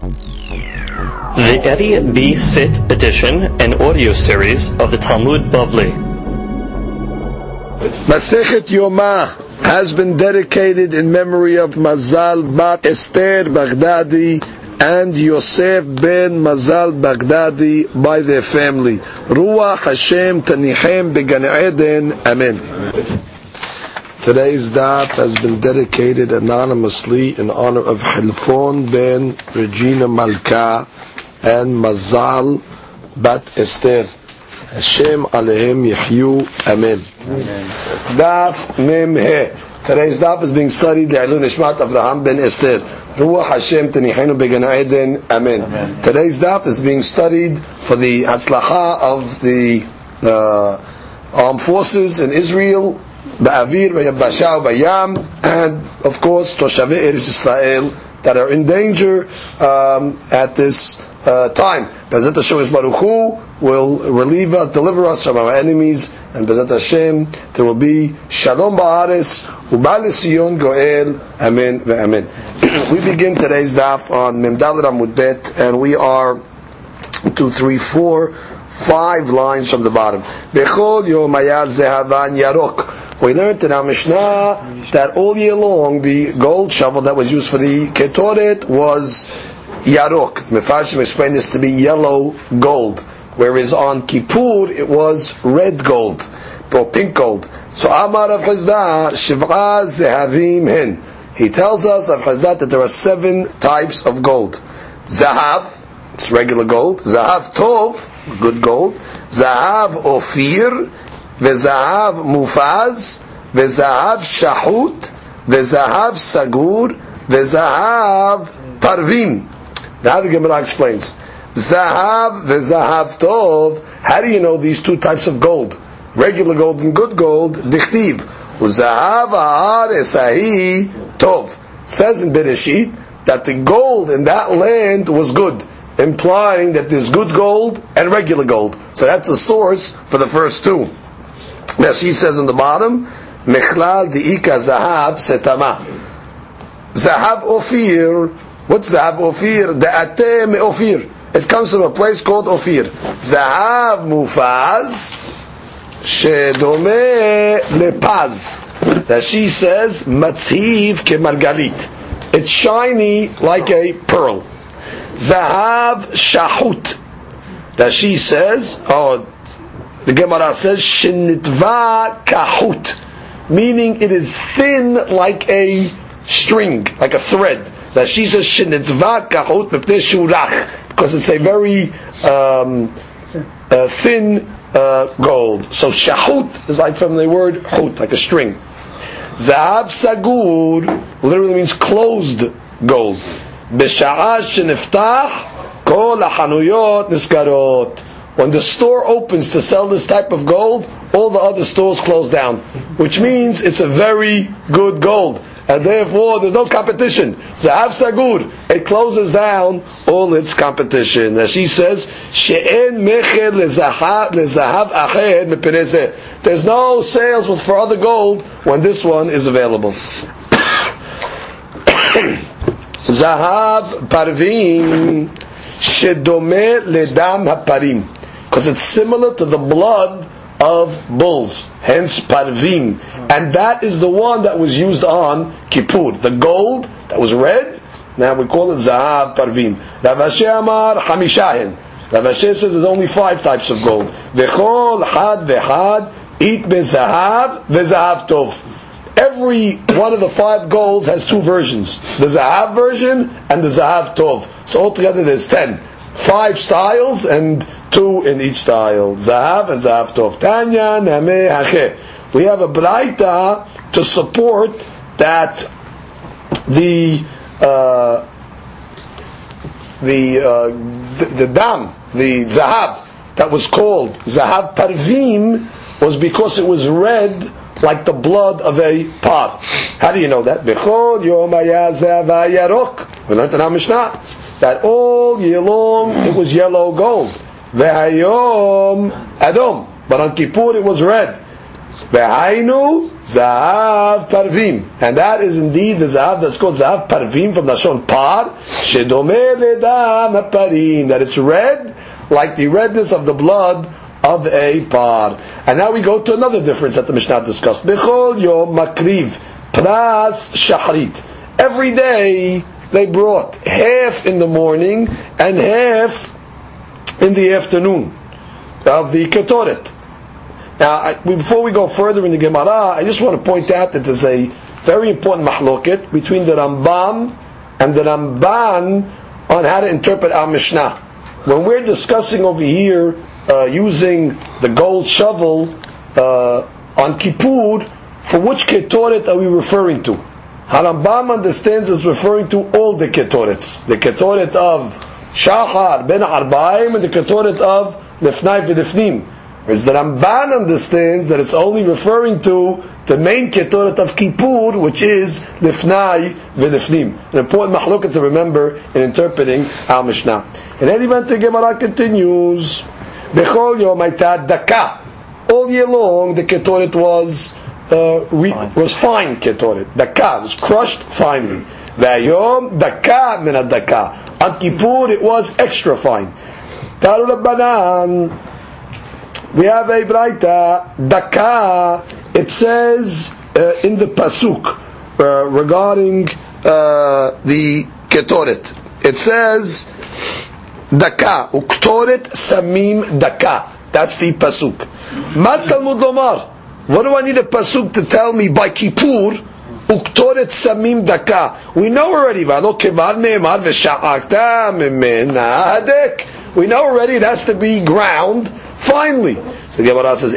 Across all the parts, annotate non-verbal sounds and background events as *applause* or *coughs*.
The Eddie B. Sit edition and audio series of the Talmud Bavli. Masechet Yoma has been dedicated in memory of Mazal Bat Esther Baghdadi and Yosef ben Mazal Baghdadi by their family. Ruach Hashem Tanichem Began Eden. Amen. Today's daf has been dedicated anonymously in honor of Hilfon ben Regina Malka and Mazal Bat Esther. Hashem Alehem Yehyu. Amen. Daf Mem He. Today's daf is being studied Le'ilun Ishmat Avraham ben Esther. Ruach Hashem Tenichenu Began Eden. Amen. Today's daf is being studied for the Hatzlacha of the uh, armed forces in Israel, Ba'avir, Ba'yabasha, Ba'yam, and of course Toshavei Eretz Israel that are in danger um, at this uh, time. Bezat Hashem Baruch Hu will relieve us, deliver us from our enemies, and Bezat Hashem there will be Shalom Ba'aris, Ubal Sion Goel, Amen, Amen. *clears throat* we begin today's daf on Memdal Amud Bet, and we are two, three, four, five lines from the bottom. We learned in our Mishnah that all year long the gold shovel that was used for the ketoret was yarok. Mefarshim explained this to be yellow gold, whereas on Kippur it was red gold or pink gold. So Amar of Shiv'a Zehavim Hin. He tells us of Chisda that there are seven types of gold. Zahav, it's regular gold. Zahav Tov, good gold, zahav ofir, vezahav mufaz, vezahav shahut, vezahav sagur, vezahav parvim. Now the Gemara explains. Zahav vezahav tov. How do you know these two types of gold? Regular gold and good gold. Dichtiv. Uzahav haaretz ahi tov. It says in Bereshit that the gold in that land was good implying that there's good gold and regular gold. So that's a source for the first two. Now she says on the bottom, Mechlal di'ika zahab setama. Zahab ofir. What's zahav ofir? Da'ate me ofir. It comes from a place called Ofir. Zahav mufaz. Shedome lepaz. That she says, matziv kemargalit. It's shiny like a pearl. Zahav shahut. That she says, oh, the Gemara says, Shinitva kahut, meaning it is thin like a string, like a thread. That she says, Shinitva kahut shurach, because it's a very um, thin uh, gold. So shahut is like from the word hut, like a string. Zahav sagur literally means closed gold. When the store opens to sell this type of gold, all the other stores close down, which means it's a very good gold. And therefore, there's no competition. Zahav Sagur, it closes down all its competition. As she says, She'en lezahav There's no sales for other gold when this one is available. *coughs* *coughs* Zahav parvim shedome ledam haparim because it's similar to the blood of bulls, hence parvim, and that is the one that was used on Kippur. The gold that was red, now we call it zahav parvim. Rav Ashi Amar hamishahin. Rav Ashi says there's only five types of gold. Vechol had vehad eat bezahav vezahav tov. Every one of the five golds has two versions: the zahav version and the zahav tov. So altogether, there's ten. Five styles and two in each style. Zahav and Zahav Tov. Tanya Name. We have a Braita to support that the uh, the, uh, the the dam, the Zahav that was called Zahav Parvim was because it was red like the blood of a pot. How do you know that? We learned in our Mishnah that all year long it was yellow gold. Vehayom Adom. But on Kippur it was red. Ve'hainu zahav parvim. And that is indeed the zahav that's called zahav parvim from Lashon par, shedome ledam parim. That it's red like the redness of the blood of a par. And now we go to another difference that the Mishnah discussed. Bechol yom makriv pras shahrit. Every day they brought half in the morning and half in the afternoon of the ketoret. Now, I, before we go further in the Gemara, I just want to point out that there's a very important mahloket between the Rambam and the Ramban on how to interpret our Mishnah. When we're discussing over here uh, using the gold shovel uh, on Kippur, for which ketoret are we referring to? Harambam understands is referring to all the ketorets. The ketoret of Shachar, Ben Arbaim, and the ketoret of Lefnai V'Lefnim. Whereas the Ramban understands that it's only referring to the main ketoret of Kippur, which is Lifnai v'Lifnim. An important mahloket to remember in interpreting our Mishnah. In any event, the Gemara continues, Bechol yom daka. All year long, the ketoret was uh, re- fine. was fine ketoret. Daka was crushed finely. Vayom daka min daka. On Kippur, it was extra fine. Tanu Rabbanan we have a Braita, Daka, it says uh, in the Pasuk uh, regarding uh, the Ketoret. It says, Daka, Uktoret Samim Daka. That's the Pasuk. Mat Talmud Lomar. What do I need a Pasuk to tell me by Kippur? Uktoret Samim Daka. We know already, Valo Kevar Me'emar V'sha'akta Memena Hadek. We know already it has to be ground finally. So the Gemara says.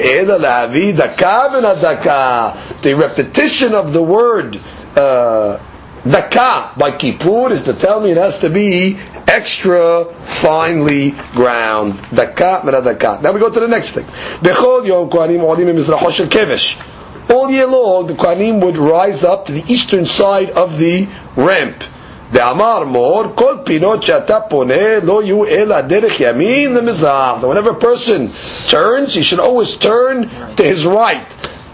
The repetition of the word uh, daka by Kippur is to tell me it has to be extra finely ground. Daka daka. Now we go to the next thing. Bechol yom kohanim olim mizracho kevesh. All year long, the kohanim would rise up to the eastern side of the ramp. דאמר מור, כל פינות שאתה פונה לא יהיו אלא דרך ימין למזרח. Whenever a person turns, he should always turn to his right.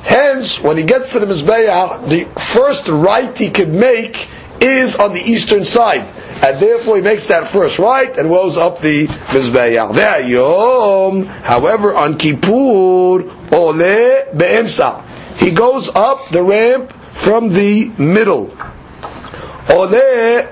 Hence, when he gets to the Mizbeah, the first right he could make is on the eastern side. And therefore he makes that first right and goes up the Mizbeah. Ve'ayom, however, on Kippur, ole be'emsa. He goes up the ramp from the middle. Ole,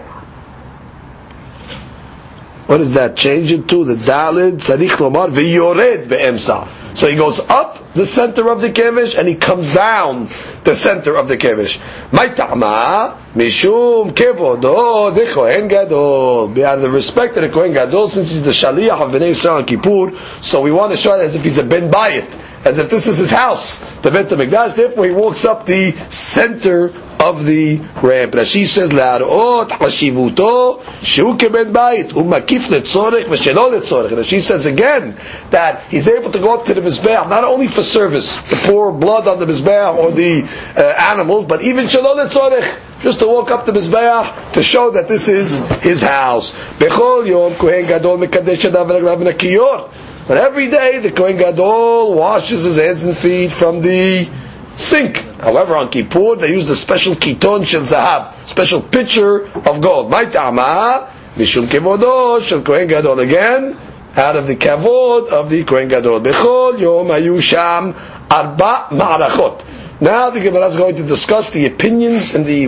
what does that change it to? The Dalid, Tzarich Lomar, V'yored be'emsa. So he goes up the center of the kevish and he comes down the center of the kevish. My tama mishum kevodo the kohen gadol. The respect of the kohen gadol, since he's the shaliach of Bnei Israel Kippur, so we want to show it as if he's a ben bayit, as if this is his house, the beth Hamikdash. Therefore, he walks up the center of the ramp. Rashi says, "La'arot hashivuto." שהוא כבן בית, הוא מקיף לצורך ושלא לצורך. Rashi says again, that he's able to go up to the Mizbeach, not only for service, to pour blood on the Mizbeach or the uh, animals, but even שלא לצורך, just to walk up the Mizbeach to show that this is his house. בכל יום כהן גדול מקדש ידיו ורגליו מן הכיור. But every day the Kohen Gadol washes his hands and feet from the sink. However, on Kippur, they use the special kiton shel zahab, special pitcher of gold. My ta'ama, mishum kevodo shel kohen gadol. Again, out of the kavod of the kohen gadol. Bechol yom ayusham arba ma'arachot. Now the Gemara is going to discuss the opinions in the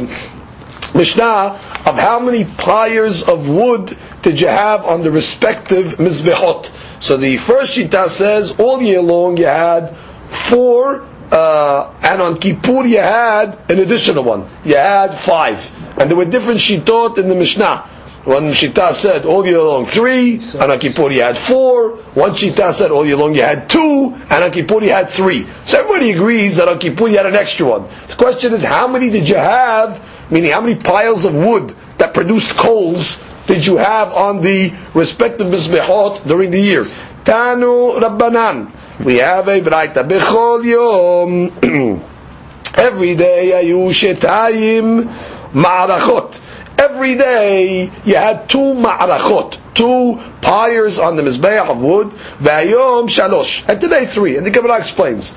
Mishnah of how many pliers of wood did you have on the respective mizbehot. So the first shita says all year long you had four uh, and on Kippur you had an additional one. You had five. And there were different shitot in the Mishnah. One shita said all year long three, and on Kippur you had four. One shita said all year long you had two, and on Kippur you had three. So everybody agrees that on Kippur you had an extra one. The question is, how many did you have? Meaning, how many piles of wood that produced coals did you have on the respective mizbehot during the year? Tanu Rabbanan. We have a braita bechol yom. *clears throat* Every day ayu shetayim ma'arachot. Every day you had two ma'arachot, two pyres on the mizbeach of wood. Vayom shalosh. And today three. And the Gemara explains.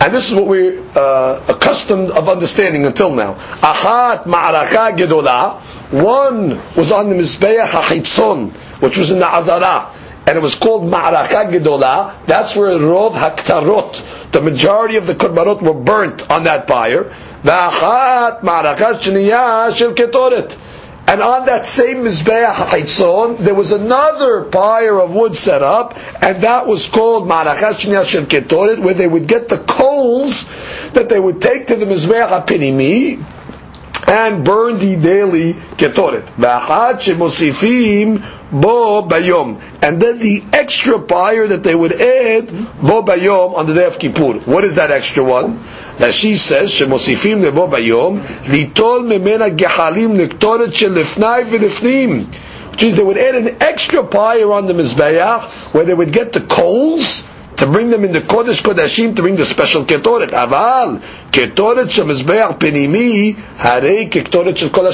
And this is what we're uh, accustomed of understanding until now. Ahat ma'araka gedola. One was on the Mizbeach HaChitzon, which was in the Azara. And it was called Ma'araka Gedola. That's where Rov HaKtarot, the majority of the Korbanot were burnt on that pyre. V'achat Ma'araka Shniyah Shel Ketoret. And on that same Mizbeach HaChitzon, there was another pyre of wood set up, and that was called Ma'arachas Shniyah Shel Ketoret, where they would get the coals that they would take to the Mizbeach HaPinimi, and burn the daily ketoret. V'achad shemosifim bo bayom. And then the extra pyre that they would add bo bayom on the day of Kippur. What is that extra one? That she says shemosifim lebo bayom litol memena gehalim nektoret shelifnai v'lifnim. Which is they would add an extra pyre on the mizbeach where they would get the coals to bring them in the Kodesh Kodashim to bring the special ketoret. Aval, ketoret shel mizbeach penimi, harei ketoret shel kol.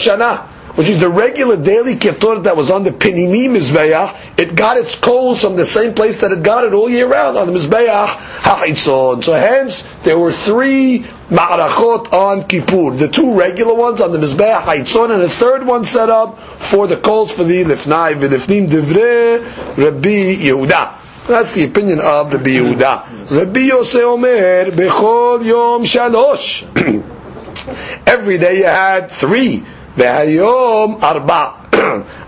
Which is the regular daily ketoret that was on the penimi mizbeach. It got its coals from the same place that it got it all year round on the mizbeach ha'itzon. So hence there were three ma'arachot on Kippur. The two regular ones on the mizbeach ha'itzon, and a third one set up for the coals for the lifnai v'lifnim divrei Rabbi Yehuda. That's the opinion of Rabbi Yehuda. Rabbi Yosef Omer, Bechol Yom Shalosh. *clears throat* Every day you had three. והיום ארבע.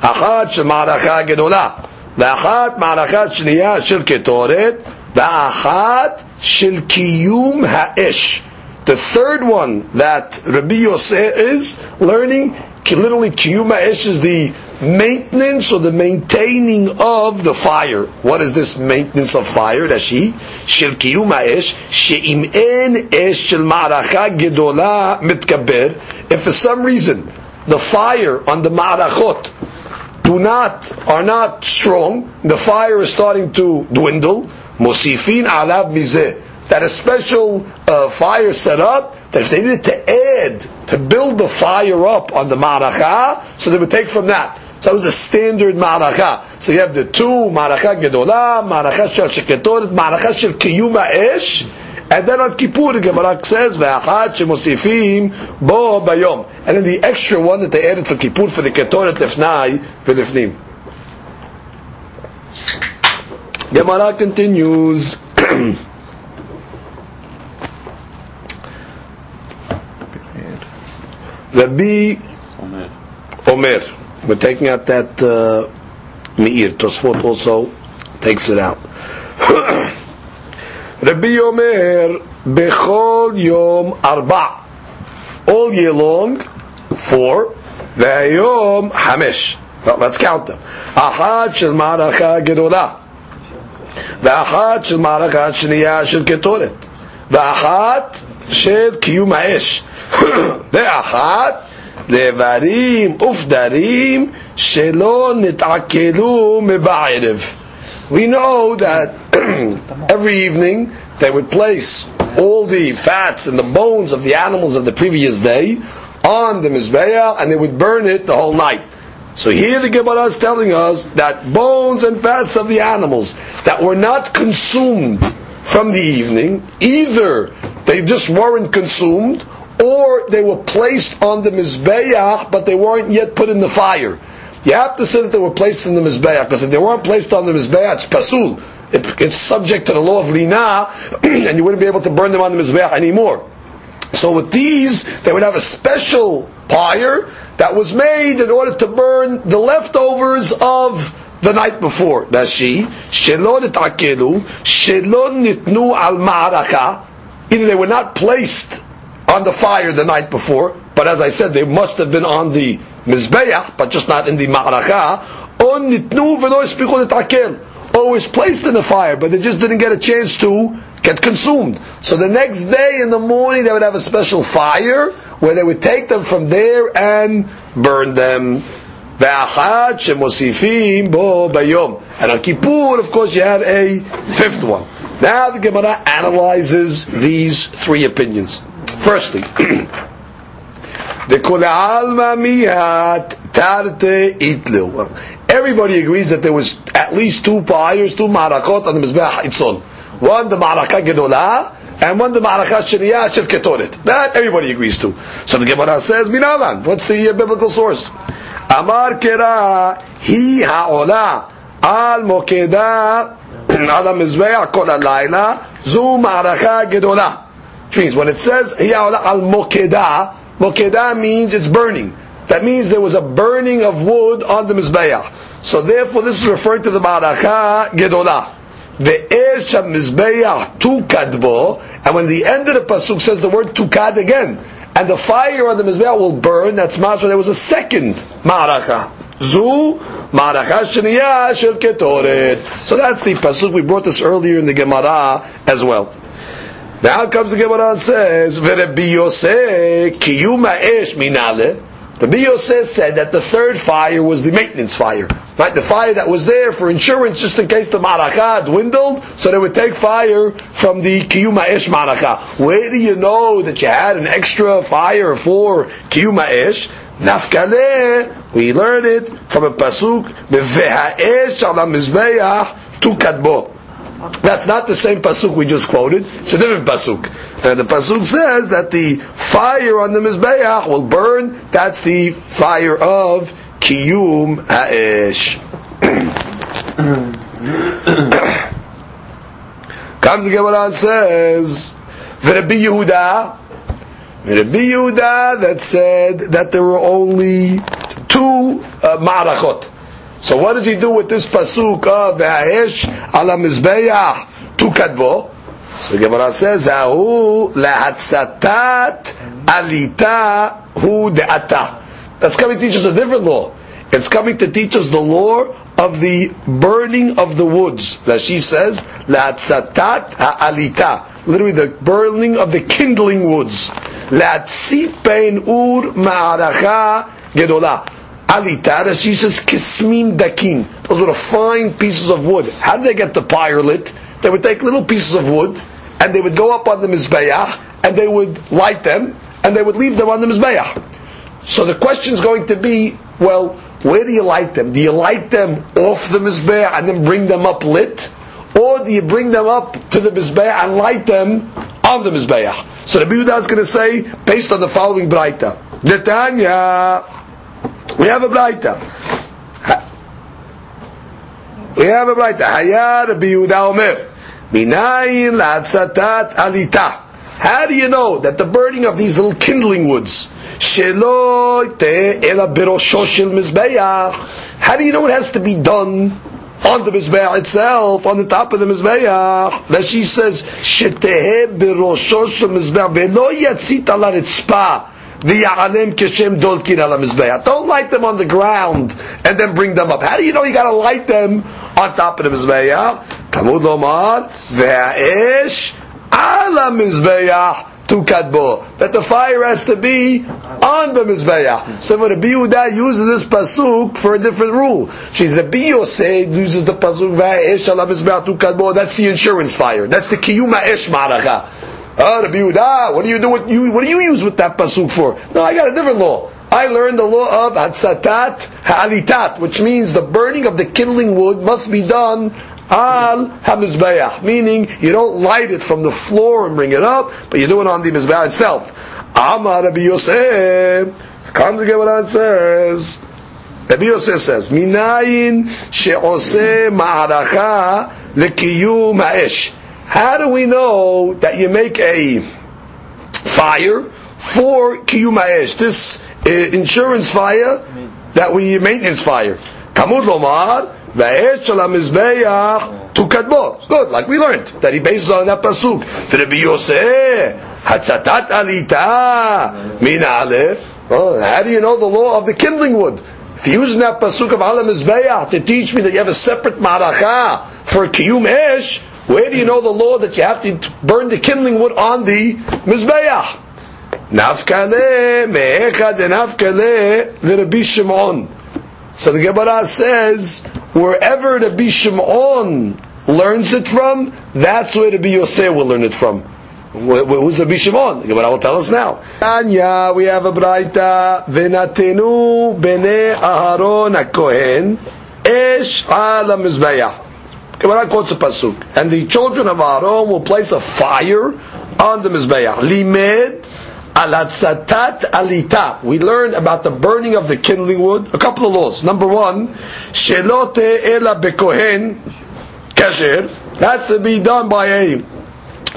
אחת של מערכה גדולה, ואחת מערכה שנייה של קטורת, ואחת של קיום האש. The third one that Rabbi Yosef is learning, literally Kiyum Ha'esh is the maintenance or the maintaining of the fire. What is this maintenance of fire? Rashi, shel kiyum ha'esh, she'im en esh shel ma'aracha gedola mitkaber. If for some reason the fire on the ma'arachot do not, are not strong, the fire is starting to dwindle, mosifin alav mizeh. That a special uh, fire set up, that if they needed to add, to build the fire up on the ma'aracha, so they would take from that. So that was a standard ma'aracha. So you have the two, ma'aracha gedola, ma'aracha shel sheketoret, ma'aracha shel kiyum ha'esh, and then on Kippur, the Gemara says, "Ve'achat shemosifim bo bayom," and then the extra one that they added for Kippur for the ketoret lefnai v'lefnim. Gemara continues. *coughs* Rabbi Omer. Omer. We're taking out that uh, Meir. Tosfot also takes it out. *coughs* Rabbi Omer, Bechol Yom Arba. All year long, four. Ve'ayom Hamesh. Well, let's count them. Ahad shel ma'aracha gedola. ואחת של מערכה שנייה של קטורת, ואחת של קיום האש, ואחת לאיברים ופדרים שלא נתעכלו מבערב. We know that *clears throat* every evening they would place all the fats and the bones of the animals of the previous day on the Mizbeah and they would burn it the whole night. So here the Gemara is telling us that bones and fats of the animals that were not consumed from the evening, either they just weren't consumed, or they were placed on the Mizbeah, but they weren't yet put in the fire. You have to say that they were placed in the Mizbeah, because if they weren't placed on the Mizbeah, it's Pasul. It, it's subject to the law of Lina, *clears throat* and you wouldn't be able to burn them on the Mizbeah anymore. So with these, they would have a special pyre that was made in order to burn the leftovers of the night before. Shelo nitakelu, shelo nitnu al ma'araka. Either they were not placed on the fire the night before, but as I said, they must have been on the mizbeach, but just not in the ma'araka. Or nitnu v'lo ispiku nitakel. Or placed in the fire, but they just didn't get a chance to get consumed. So the next day in the morning they would have a special fire where they would take them from there and burn them. And on Kippur, of course, you had a fifth one. Now the Gemara analyzes these three opinions. Firstly, *clears throat* the tarte. Everybody agrees that there was at least two pyres, two marakot on the Mizbeach Itzon. One, the Ma'araka Gedolah, and one the Ma'arachah Sheniyah Shel Ketoret. That everybody agrees to. So the Gemara says, Minalan. What's the uh, biblical source? Amar Kera Hi Ha'ola Al Mokeda *clears throat* Al HaMizbeach Kol HaLayla Zu Ma'arachah Gedolah. Means when it says Hi Al Mokeda, Mokeda means it's burning. That means there was a burning of wood on the Mizbeah. So therefore this is referring to the Ma'arachah Gedolah. The Esh Mizbeah tukad bo, and when the end of the pasuk says the word tukad again, and the fire on the Mizbeah will burn, that's mashma, there was a second Ma'aracha. Zu Ma'aracha Shniyah Shel Ketoret. So that's the pasuk, we brought this earlier in the Gemara as well. Now comes the Gemara and says, V'Rebbi Yosef Rabbi Yosef said that the third fire was the maintenance fire. Right? The fire that was there for insurance just in case the maraka dwindled, so they would take fire from the kiyuma ish maraka. Where do you know that you had an extra fire for kiyuma ish? Nafkale, we learn it from a pasuk, Beveha ala mizbeach tu kadbo. That's not the same pasuk we just quoted. It's a different pasuk. And the pasuk says that the fire on the mizbeach will burn. That's the fire of kiyum ha'esh. *coughs* Comes the Gemara and says, Rabbi Yehuda, Rabbi Yehuda that said that there were only two uh, marachot. So what does he do with this pasuk of Ha'esh ala mizbeach tu kadbo? So Gemara says, "Ahu lahatzatat alita hu de'ata." That's coming to teach us a different law. It's coming to teach us the law of the burning of the woods. That she says, lahatzatat ha'alita. Literally, the burning of the kindling woods. Latzipein ur ma'aracha gedolah alita, she says kismin dakin. Those were fine pieces of wood. How did they get the pyre lit? They would take little pieces of wood and they would go up on the mizbeach and they would light them and they would leave them on the mizbeach. So the question is going to be, well, where do you light them? Do you light them off the mizbeach and then bring them up lit? Or do you bring them up to the mizbeach and light them on the mizbeach? So the Yehuda is going to say, based on the following braita, Netanya, we have a Braita. We have a Braita. Hayar Rabbi Yehuda Omer. Minayin la'atzatat alita. How do you know that the burning of these little kindling woods, ela berosho shel mizbeach, how do you know it has to be done on the mizbeach itself, on the top of the mizbeach? That she says, shel mizbeach, velo yatzit ala ritzpah. V'ya'alem keshem dolkin ala mizbeach. Don't light them on the ground and then bring them up. How do you know you got to light them on top of the mizbeach? Talmud lomar ve'a'ish ala mizbeach to kadbo. That the fire has to be on the mizbeach. So when the Yehuda uses this pasuk for a different rule. She's the Biyose uses the pasuk ve'a'ish ala mizbeach to kadbo. That's the insurance fire. That's the kiyuma ish maracha. Oh, Rabbi Yehuda, what do you do with you? What do you use with that pasuk for? No, I got a different law. I learned the law of hatsatat ha'alitat, which means the burning of the kindling wood must be done al hamizbeach, meaning you don't light it from the floor and bring it up, but you do it on the mizbeach itself. Amar Rabbi Yosef comes again what it says. Rabbi Yosef says, "Minayin she'oseh ma'aracha lekiyum ha'esh." How do we know that you make a fire for kiyumayesh? This uh, insurance fire that we maintenance fire. Kamud lomar. Good, like we learned that he bases on that pasuk. Hatzatat alita min Oh, how do you know the law of the kindling wood? If you're using that pasuk of Alam to teach me that you have a separate maracha for kiyum esh, where do you know the law that you have to burn the kindling wood on the mizbeach? Nafkale me'echad nafkale Rabbi Shimon. So the Gemara says wherever Rabbi Shimon learns it from, that's where Rabbi Yosef will learn it from. Who's Rabbi Shimon? The Gemara will tell us now. Anya, we have a braita venatenu bene Aharon Kohen esh ala mizbeach. Gemara quotes a pasuk, and the children of Aaron will place a fire on the Mizbeach. Limed alatzatat alita. We learn about the burning of the kindling wood. A couple of laws. Number one, shelote ela bekohen kasher. Has to be done by a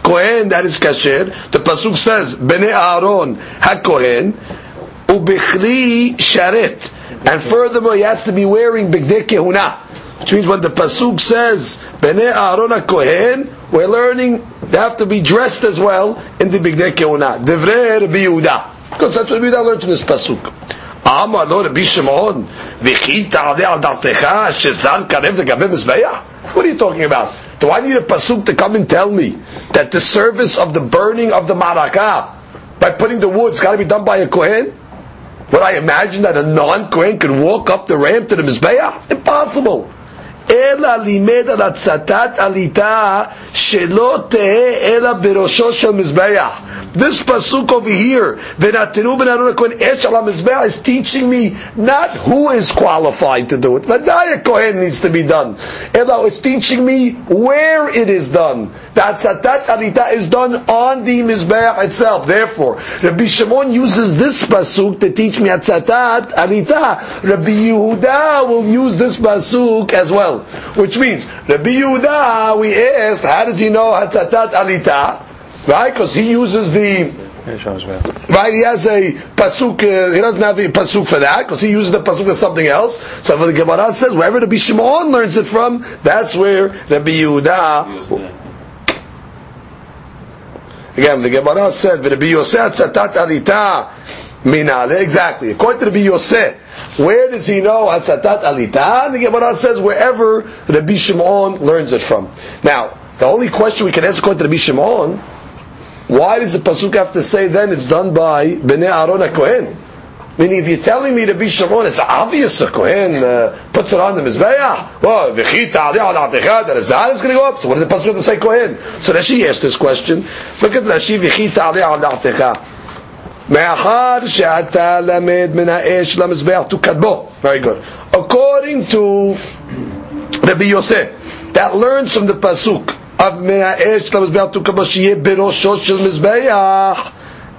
kohen that is kasher. The pasuk says bnei Aaron hakohen ubichli sharet. And furthermore, he has to be wearing bigdei kehuna. Which means when the pasuk says "Bene Aaron Kohen, we're learning they have to be dressed as well in the Bigdei Kehuna. devrer biuda. Because that's what Rabbi learned in this pasuk. אמר לו רבי שמעון, וכי תעלה על דעתך שזן קרב לגבי מזבח? What are you talking about? Do I need a pasuk to come and tell me that the service of the burning of the maraka by putting the wood has got to be done by a kohen? Would I imagine that a non-kohen could walk up the ramp to the mizbeah? Impossible. אלא לימד על הצתת עליתה שלא תהא אלא בראשו של מזבח. This pasuk over here, v'natenu b'narun kohen esh al mizbeach, is teaching me not who is qualified to do it. Vadai kohen needs to be done. Elo, it's teaching me where it is done. That satat alita is done on the mizbeach itself. Therefore, Rabbi Shimon uses this pasuk to teach me at satat alita. Rabbi Yehuda will use this pasuk as well, which means Rabbi Yehuda. We asked, how does he know at satat alita? Right? Because he uses the Right, he has a pasuk. Uh, he doesn't have a pasuk for that because he uses the pasuk for something else. So the Gemara says wherever Rabbi Shimon learns it from, that's where Rabbi Yehuda. Again, the Gemara said Rabbi Yosef tzatat alita minale. Exactly, according to Rabbi Yosef. Where does he know Hatzatat Alita? The Gemara says wherever Rabbi Shimon learns it from. Now, the only question we can ask according to Rabbi Shimon, why does the pasuk have to say then it's done by Bnei Aaron Kohen? Meaning, if you're telling me to be Shimon, it's obvious a Kohen uh, puts it on the Mizbeah. Well, v'chita that is not going to go up. So what did the pasuk have to say Kohen? So Rashi asked this question. Look at Rashi, v'chita aleh מאחר שאתה למד מן האש למזבח תוקדמו. Very good. According to Rabbi Yosef, that learns from the pasuk of מן האש למזבח תוקדמו שיהיה בראשו של מזבח.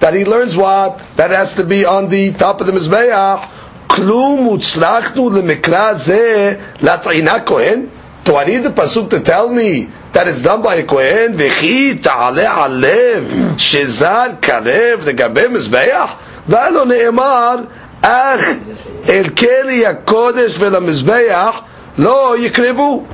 That he learns what? That has to be on the top of the mizbeach. כלום הוצלחנו למקרא זה לטעינה כהן? Do I need the pasuk to tell me that it's done by a Kohen, וכי תעלה על לב שזר קרב לגבי מזבח? ולא נאמר, אך אל כלי הקודש ולמזבח לא יקרבו,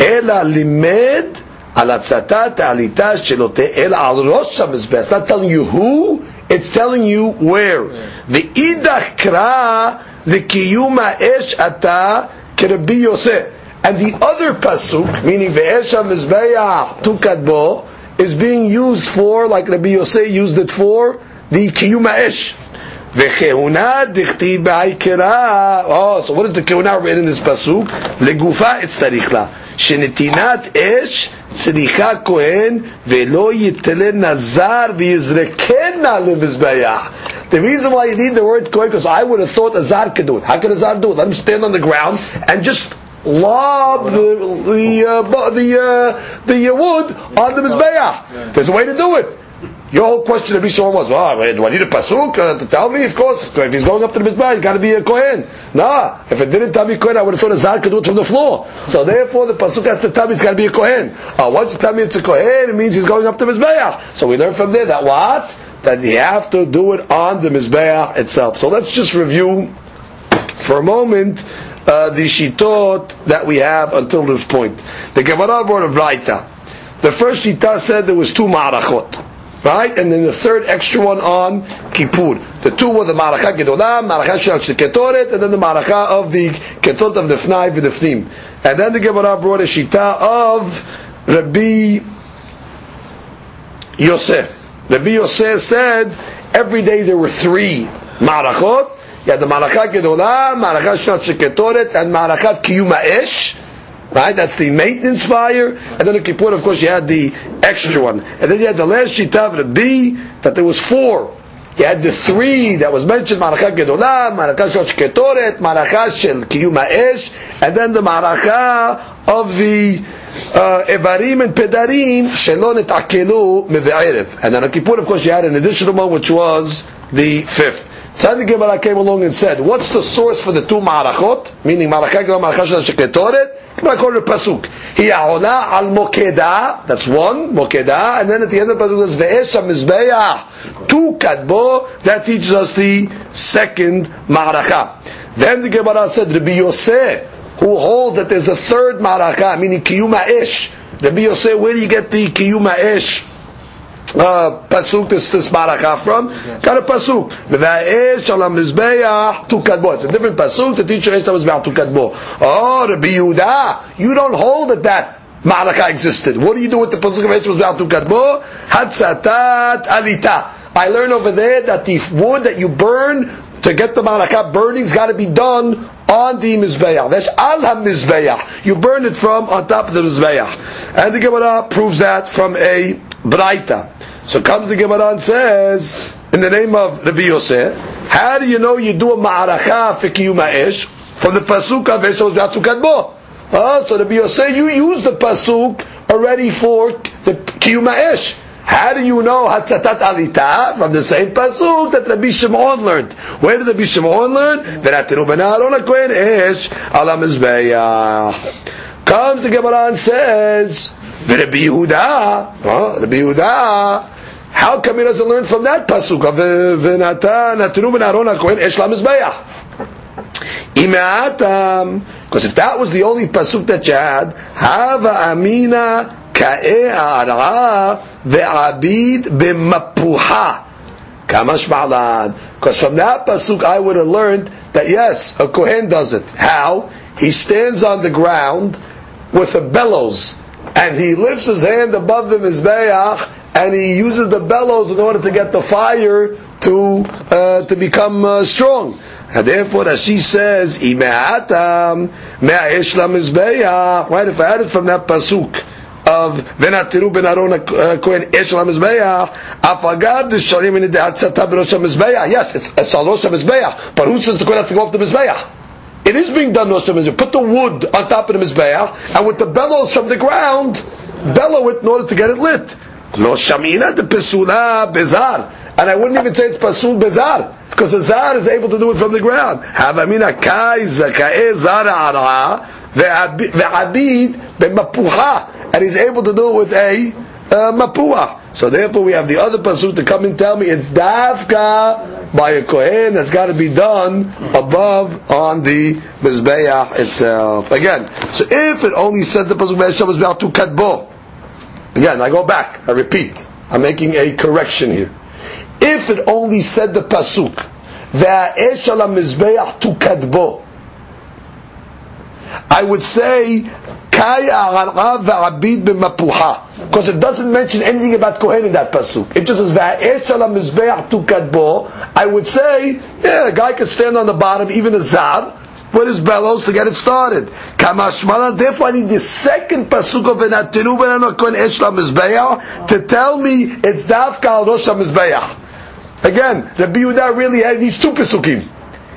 אלא לימד על הצתת העליתה שלא תאל על ראש המזבח. It's not telling you who, it's telling you where. ואידך קרא לקיום האש אתה כרבי יוסף. And the other pasuk, meaning ve'esha mizbeach tukadbo, is being used for, like Rabbi Yosef used it for, the kiyum ha'esh. Ve'chehuna dichti ba'ikera. Oh, so what is the kehuna written in this pasuk? Legufa it's tarichla. Shenitinat esh tzricha kohen ve'lo yitele nazar v'yizrekena lemizbeach. The reason why you need the word kohen, because I would have thought a zar could do it. How could a zar do it? Let him stand on the ground and just lob the the uh, the uh, the uh, wood on the mizbeach. There's a way to do it. Your whole question of Bishon was, well, do I need a pasuk uh, to tell me? Of course, if he's going up to the mizbeach, he's got to be a kohen. Nah, if it didn't tell me kohen, I would have thought a zar could do it from the floor. So therefore, the pasuk has to tell me it's got to be a kohen. Uh, once you tell me it's a kohen, it means he's going up to mizbeach. So we learn from there that what that you have to do it on the mizbeach itself. So let's just review for a moment uh, the shitot that we have until this point. The Gemara brought a Braita. The first shita said there was two marachot. Right? And then the third extra one on Kippur. The two were the Maracha Gedolah, Maracha Shal Ketoret, and then the Maracha of the Ketot of the Fnai V'Defnim. And then the Gemara brought a Shita of Rabbi Yosef. Rabbi Yosef said every day there were three Marachot, you had the Marachat Gedolah, Marachat Shnat Sheketoret, and Marachat Kiyuma Esh. Right? That's the maintenance fire. And then the Kippur, of course, you had the extra one. And then you had the last Shita of Rabbi, that there was four. You had the three that was mentioned, Marachat Gedolah, Marachat Shnat Sheketoret, Marachat Shel Kiyuma Esh, and then the Marachat of the uh, Evarim and Pedarim, Shelon et Akelu Meve'erev. And then on Kippur, of course, you had an additional one, which was the fifth. Tzaddik Gemara came along and said, what's the source for the two Ma'arachot? Meaning Ma'arachah Gemara Ma'arachah Shel Sheketoret? Called it Pasuk. Hi Ha'ola al Mokeda, that's one, Mokeda, and then at the end of the Pasuk says, Ve'esh HaMizbeah, tu Kadbo, that teaches us the second Ma'arachah. Then the Gemara said, Rabbi Yosef, who hold that there's a third Ma'arachah, meaning Kiyuma Ish. Rabbi Yosef, where do you get the Kiyuma Ish? Uh, pasuk this this barakah from got a pasuk v'va'esh shalam mizbeach tu kadbo it's a different pasuk the teacher esh mizbeach tu kadbo oh Rabbi Yehuda you don't hold that that Ma'alaka existed. What do you do with the pasuk of Esh mizbeach tu kadbo? Hatzatat alita. I learn over there that the wood that you burn to get the Ma'alaka burning's got to be done on the Mizbeach. That's al ha-Mizbeach. You burn it from on top of the Mizbeach. And the Gemara proves that from a Braita. So comes the Gemara and says, in the name of Rabbi Yosef, how do you know you do a ma'aracha for kiyuma ish from the pasuk of Esh Kadbo? Oh, ah, so Rabbi Yosef, you use the pasuk already for the kiyuma ish. How do you know Hatzatat Alita from the same pasuk that Rabbi Shimon learned? Where did Rabbi Shimon learn? V'natiru ben Aaron Esh ala. Comes the Gemara and says, Rabbi Yehuda, oh, Rabbi Yehuda, how come he doesn't learn from that pasuk of V'natan Natinu ben Aaron HaKohen Esh Mizbeah? Because if that was the only pasuk that you had, Hava Amina Ka'e Ar'a Ve'abid B'mapuha. Kamash Ma'lan. Because from that pasuk I would have learned that yes, a Kohen does it. How? He stands on the ground with a bellows and he lifts his hand above the Mizbeach and he uses the bellows in order to get the fire to uh, to become uh, strong. And therefore, as she says, "Imeatam me'a'ish mizbeach." Right? If I had it from that pasuk of "Venatiru ben Aaron Kohen esh mizbeach," afagav d'sharim in the hatzata b'rosh mizbeach. Yes, it's it's rosh mizbeach, but who says the Kohen has to go up the mizbeach? It is being done rosh mizbeach. Put the wood on top of the mizbeach, and with the bellows from the ground, bellow it in order to get it lit. Lo shamina de pesula bezar. And I wouldn't even say it's pasul bezar, because a zar is able to do it from the ground. Havamina kai zakae zara ara ve'abid b'mapuha. And he's able to do it with a uh, mapuah. So therefore we have the other pasuk to come and tell me it's dafka by a kohen that's got to be done above on the mizbeach itself. Again, so if it only said the pasuk mizbeach to katbo, Again, I go back, I repeat. I'm making a correction here. If it only said the pasuk, Ve'esh ala mizbeach tu kadbo, I would say. Because it doesn't mention anything about Kohen in that pasuk. It just says, mizbeach. I would say, yeah, a guy could stand on the bottom, even a zar, with his bellows to get it started. Therefore I need the second pasuk of Venatiru Benanokon Esh Mizbeah to tell me it's Dafka al Rosh Mizbeah. Again, the Yehuda really has these two pasukim.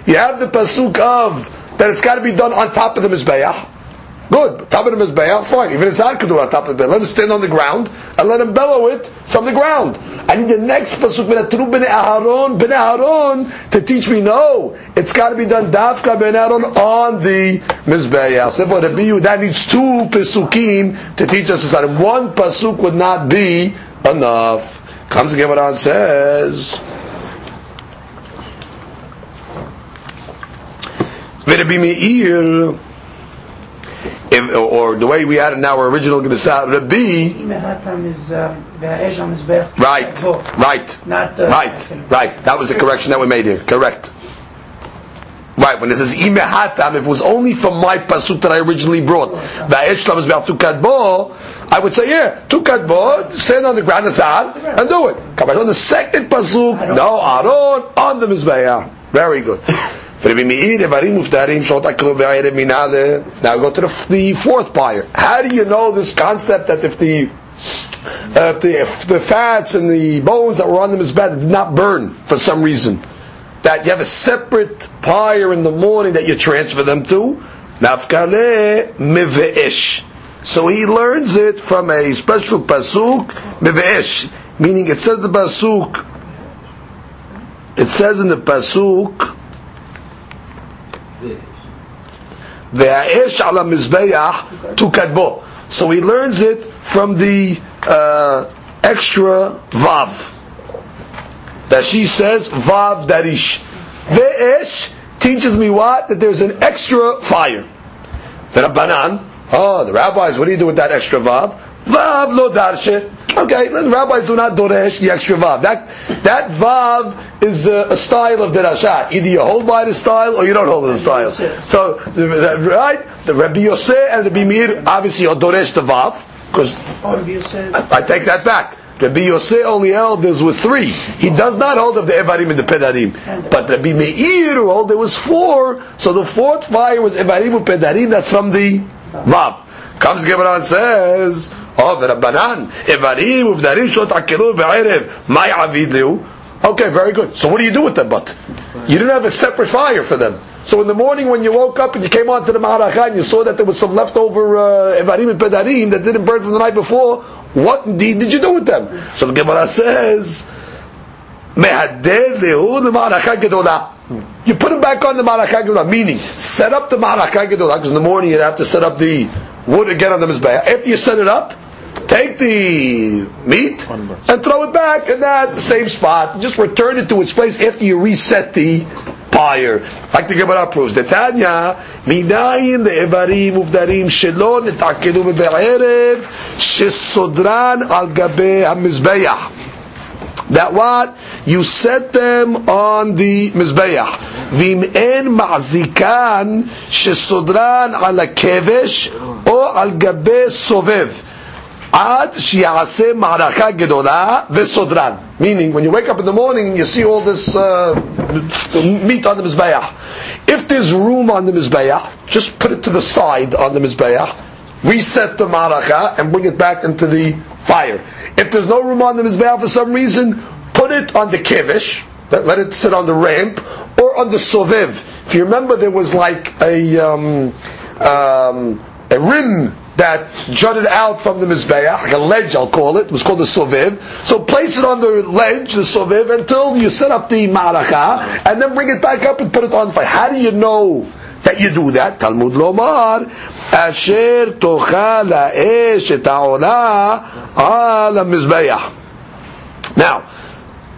You have the pasuk of that it's got to be done on top of the Mizbeah. Good. Top of the Mizbeah, fine. Even Azar could do it on top of the Mizbeah. Let him stand on the ground and let him bellow it from the ground. I need the next pasuk Benatru ben Aharon ben Aharon to teach me no. It's got to be done Dafka ben Aharon on the Mizbeah. So therefore, Rabbi that needs two pasukim to teach us this. One pasuk would not be enough. Comes again what on says. Rabbi Meir or the way we had it in our original Gemara, Rabbi. right, right, not right, right. That was the correction that we made here. Correct. Right, when it says imehatam, if it was only from my pasuk that I originally brought, va'eshlam is about tukadbo, I would say, yeah, tukadbo, stand on the ground and do it. Come on the second pasuk, no, Aaron on the mizbeah. Very good. Now go to the, the fourth buyer. How do you know this concept that if the uh, if the if the fats and the bones that were on them is bad, did not burn for some reason, that you have a separate pyre in the morning that you transfer them to? Nafkale mive'ish. So he learns it from a special pasuk, meve'esh, meaning it says the pasuk, it says in the pasuk, ala mizbeach tu kadbo. So he learns it from the uh, extra vav. That she says vav darish. Ve'esh teaches me what? That there's an extra fire. The Rabbanan, oh, the rabbis, what do you do with that extra vav? Vav lo darshe. Okay, rabbis do not doresh the extra vav. That that vav is a, a style of derashat. Either you hold by the style or you don't hold the style. So, right? The Rabbi Yosef and Rabbi Meir obviously are doresh the vav because said, I take that back. Rabbi Yosef only held there was three. He does not hold of the Evarim and the Pedarim. But Rabbi Meir who held there was four. So the fourth fire was Evarim and Pedarim. That's from the Vav. Comes Gemara and says, Oh, the Rabbanan, Evarim, Uvdarim, Shot Akilu, Ve'erev, Mai Avid Liu. Okay, very good. So what do you do with them? But you didn't have a separate fire for them. So in the morning when you woke up and you came onto the Maharacha and you saw that there was some leftover uh, Evarim and Pedarim that didn't burn from the night before, what indeed did you do with them? So the Gemara says, "Mehader lehu l'ma'araka gedolah." You put them back on the Maraka Gedolah, meaning set up the Maraka Gedolah, because in the morning you'd have to set up the wood again on the Mizbeah. After you set it up, take the meat and throw it back in that same spot. Just return it to its place after you reset the pyre. Like the Gemara proves. The Tanya, minayin le'evarim uvdarim shelo netakedu be'erev shesodran al gabe ha-mizbeah that what you set them on the mizbeach. Vim en ma'zikan shesodran al kevesh al gabe sovev. Ad shi'aseh ma'araka gedola vesodran. Meaning, when you wake up in the morning and you see all this uh, meat on the mizbeach, if there's room on the mizbeach, just put it to the side on the mizbeach, reset the maraka and bring it back into the fire. If there's no room on the mizbeach for some reason, put it on the kivish, let, let it sit on the ramp, or on the soviv. If you remember, there was like a um, um, a rim that jutted out from the mizbeach, like a ledge, I'll call it. It was called the soviv. So place it on the ledge, the soviv, until you set up the maraka, and then bring it back up and put it on fire. How do you know? that you do that. Talmud lomar, asher tocha la'esh et ha'olah mizbeach. Now,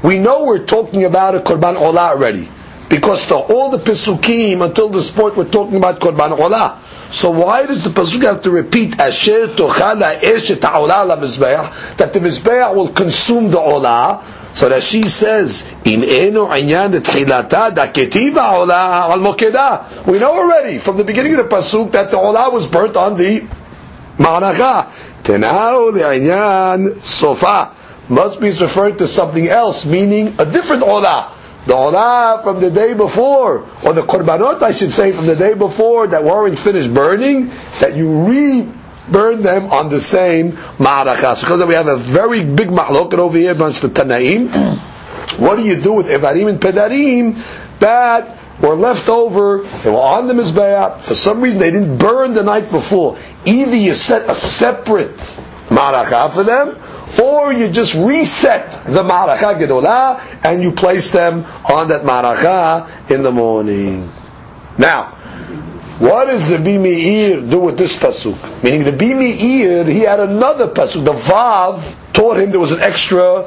we know we're talking about a korban olah already, because the, all the pisukim until this point we're talking about korban olah. So why does the pasuk have to repeat asher tocha la'esh et ha'olah mizbeach? That the mizbeach will consume the olah. So that she says, "Im enu inyan tchilata daketiva olah al mokeda." We know already from the beginning of the pasuk that the olah was burnt on the ma'anacha. Tenau le'inyan sofa must be referred to something else, meaning a different olah. The olah from the day before, or the korbanot, I should say, from the day before that weren't finished burning, that you re burn them on the same ma'arachas. Because we have a very big ma'loket over here amongst the Tanaim. What do you do with Evarim and Pedarim that were left over, they were on the Mizbeah, for some reason they didn't burn the night before. Either you set a separate ma'arachah for them, or you just reset the ma'arachah gedolah, and you place them on that ma'arachah in the morning. Now, what does the Meir do with this pasuk? Meaning the Meir, he had another pasuk. The Vav taught him there was an extra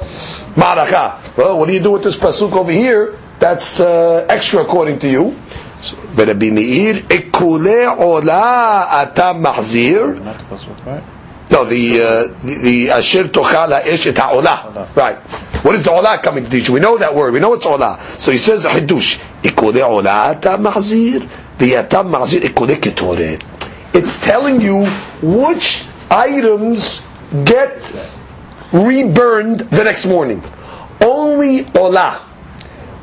maracha. Well, what do you do with this pasuk over here? That's uh, extra according to you. So, Rabbi Meir, ekule ola atam mahzir. Not the pasuk, right? No, the uh, the, the asher tochal ha'esh et ha'olah. Right. What is the olah coming to teach? We know that word. We know it's olah. So he says hidush. Ikode olah atam mahzir. The atam mahzir ikode ketoret. It's telling you which items get reburned the next morning. Only olah,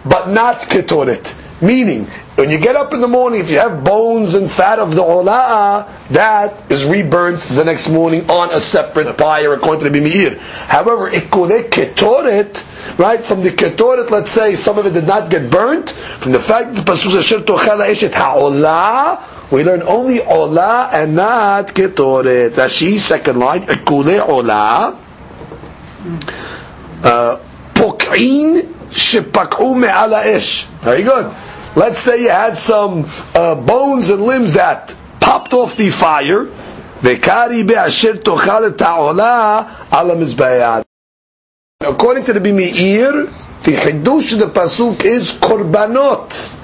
but not ketoret. Meaning, when you get up in the morning, if you have bones and fat of the olah, that is reburnt the next morning on a separate pyre according to the Bimir. However, ikone ketoret, right, from the ketoret, let's say some of it did not get burnt, from the fact that the pasuk says, "Shir tochel ha'eshet ha'olah," we learn only ola and not ketoret. Rashi, second line, ikule ola. Uh, pok'in shepak'u me'ala ish. Very good. Let's say you had some uh, bones and limbs that popped off the fire. According to the Bimeir, the Hiddush of the Pasuk is korbanot.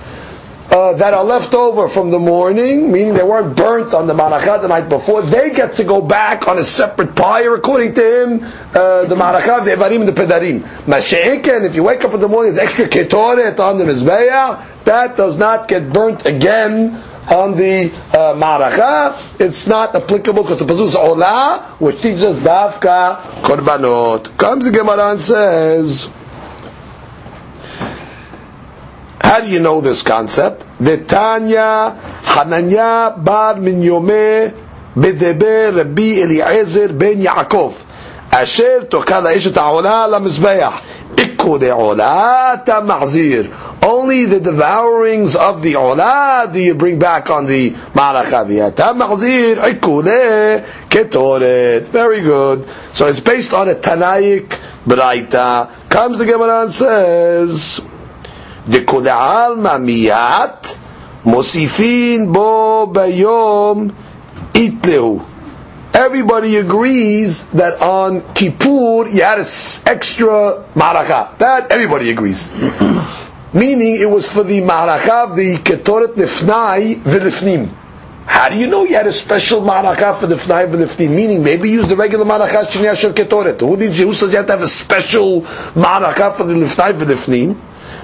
Uh, that are left over from the morning, meaning they weren't burnt on the Marachat the night before, they get to go back on a separate pyre, according to him, uh, the Marachat, the Evarim, the Pedarim. Masha'eken, if you wake up in the morning, there's extra ketoret on the Mizbeah, that does not get burnt again on the uh, Maracha. It's not applicable because the Pasuk is which teaches Dafka Korbanot. Comes the Gemara and says, how do you know this concept? The Tanya Hananya bar min yomeh bedebe Rabbi Eliezer ben Yaakov אשר תאכל האש את העולה למזבח. איכו דעולה תמחזיר. Only the devourings of the עולה do you bring back on the מערכה. ואתה מחזיר איכו לקטורת. Very good. So it's based on a Tanaic Braita. Comes the Gemara and says, דכולי עלמא מיד מוסיפין בו ביום איתלהו. Everybody agrees that on Kippur you had an extra maracha. That everybody agrees. *clears throat* Meaning it was for the maracha of the ketoret nefnai v'lifnim. How do you know you had a special maracha for the fnai v'lifnim? Meaning maybe use the regular maracha shenya shel ketoret. Who needs who says you have to have a special maracha for the lifnai v'lifnim?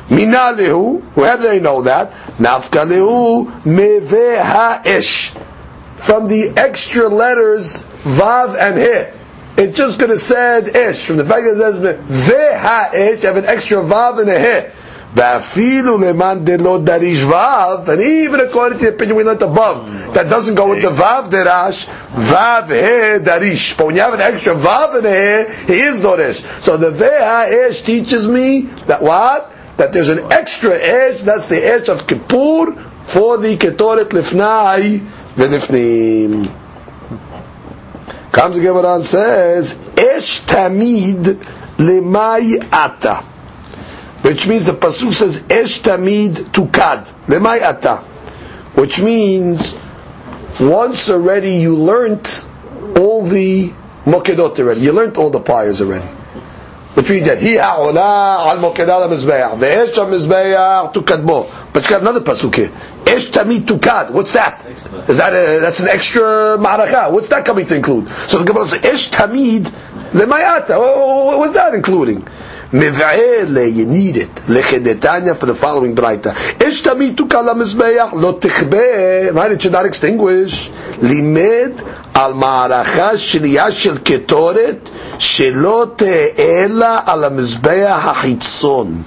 Mina lehu, where do they know that? Nafka lehu meve. From the extra letters vav and he. It's just going to say ish. From the fact that it says ve ha'esh, have an extra vav and a he. Leman de lo darish vav, and even according to the opinion we learned above, that doesn't go with the vav derash, vav he darish. But when you have an extra vav and a he, he is dorish. So the ve ha'esh teaches me that what? That there's an extra edge, that's the edge of Kippur, for the Ketoret Lifnai V'Lifnim. Comes the Gemara and says, Esh Tamid Lemai Ata. Which means the Pasuk says, Esh Tamid Tukad. Lemai Ata. Which means, once already you learnt all the Mokedot already. You learnt all the pyres already. which means that he העולה על מוקד על המזבח, ואש המזבח תוקדמו. But you got another pasuk here. Esh tamid tukad. What's that? Is that a, that's an extra ma'araka? What's that coming to include? So the Gemara says, Esh tamid lemayata. What was that including? Mev'ele, you need it. Lechedetanya for the following braita. Esh tamid tukad lamizbeach lo tichbe. Right, it should not extinguish. Limed al ma'araka shliya shel ketoret שלא תאלה על המזבח החיצון.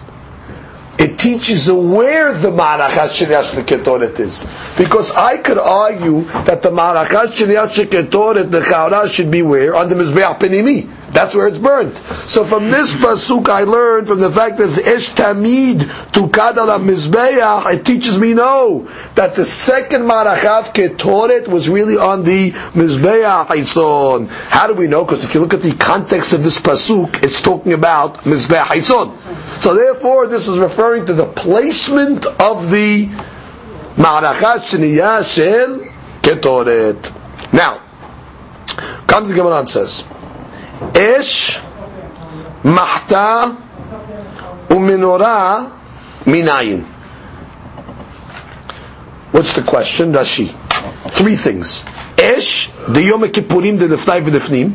It teaches where the Marachat Sheniyash Ketoret is. Because I could argue that the Marachat Sheniyash Ketoret, the Chaura, should be where? On the Mizbeach Penimi. That's where it's burnt. So from this pasuk, I learned from the fact that Esh Tamid to Kadala Mizbeach, it teaches me no that the second Marachat Ketoret was really on the Mizbeach Haison. How do we know? Because if you look at the context of this pasuk, it's talking about Mizbeach Haison. So therefore, this is referring to the placement of the Marachat Shniyah Shel Ketoret. Now, comes the Gemara and says, אש, מחתה ומנורה מנין. What's the question? Rashi. Three things. Esh, the Yom Kippurim, the Lefnai v'Lefnim.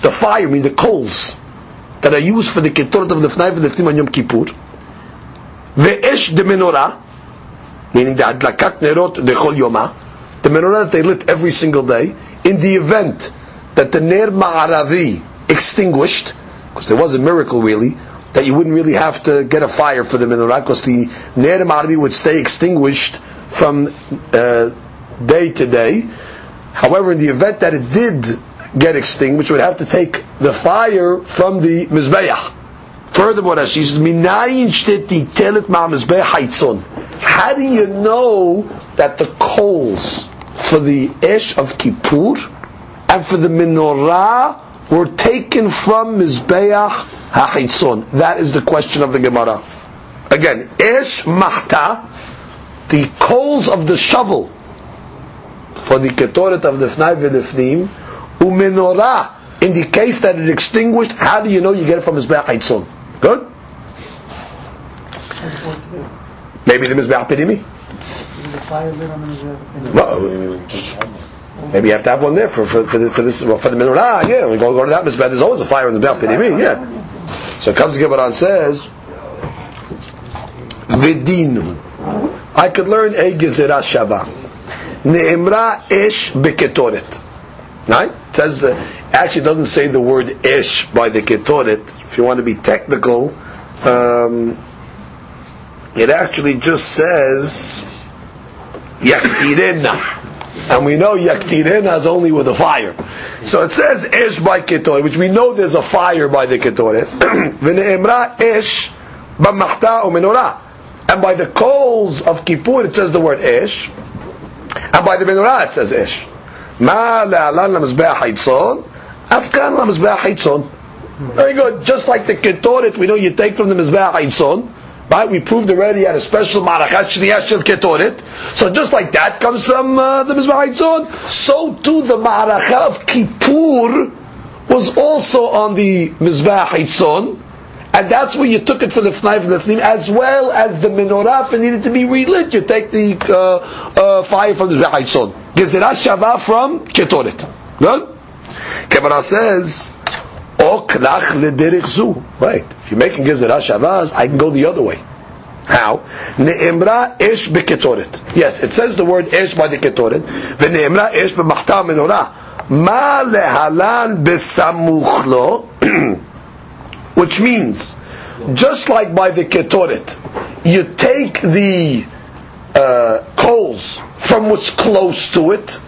The fire, I mean the coals that are used for the Ketoret of Lefnai v'Lefnim on Yom Kippur. Ve'esh the menorah, meaning the Adlakat Nerot Dechol Yoma. The menorah that they lit every single day. In the event that the Ner Ma'aravi extinguished, because there was a miracle really, that you wouldn't really have to get a fire for the menorah, because the Ner Ma'aravi would stay extinguished from uh, day to day. However, in the event that it did get extinguished, would have to take the fire from the Mizbeach. Furthermore, as she says. How do you know that the coals for the Ish of Kippur and for the menorah were taken from Mizbeach HaChitzon? That is the question of the Gemara. Again, Ish Mahta, the coals of the shovel for the Ketoret of the Fnai V'Lifnim, umenorah, in the case that it extinguished, how do you know you get it from Mizbeach HaChitzon? Good? Maybe the Mizbeach Pirimi? The fire lit on the Mizbeach. Maybe you have to have one there for, for, for, the, for this well, for the menorah. Yeah, we go go to that mizbeh. There's always a fire in the bel pinimi. Yeah. So comes and says, "Vidinu." I could learn a gezerah shava. Neemra ish beketoret. Right? It says uh, actually doesn't say the word ish by the ketoret. If you want to be technical, um, it actually just says yaktirena. And we know yaktirena is only with a fire. So it says ish by ketoret, which we know there's a fire by the ketoret. *clears throat* V'neemra ish b'machta u'menorah. And by the coals of Kippur it says the word ish. And by the menorah it says ish. Ma le'alan lamizbeach haitzon, afkan lamizbeach haitzon. Very good. Just like the ketoret, we know you take from the mizbeach haitzon. Right? We proved already at a special marachat shniyah shel ketoret. So just like that comes from uh, the mizbeach haitzon, so too the marachat of Kippur was also on the mizbeach haitzon. And that's where you took it for the fnai and the fnim, as well as the menorah, if it needed to be relit, you take the uh, uh, fire from the Haitzon. Gezerah Shava from Ketoret. Good? Gemara says, O klach lederich zu. Right. If you're making Gezerah Shavas, I can go the other way. How? Ne'emra ish beketoret. Yes, it says the word ish by the ketoret. Ve'ne'emra ish b'machta menorah. Ma lehalan besamuch lo. *clears throat* which means just like by the ketoret, you take the uh, coals from what's close to it,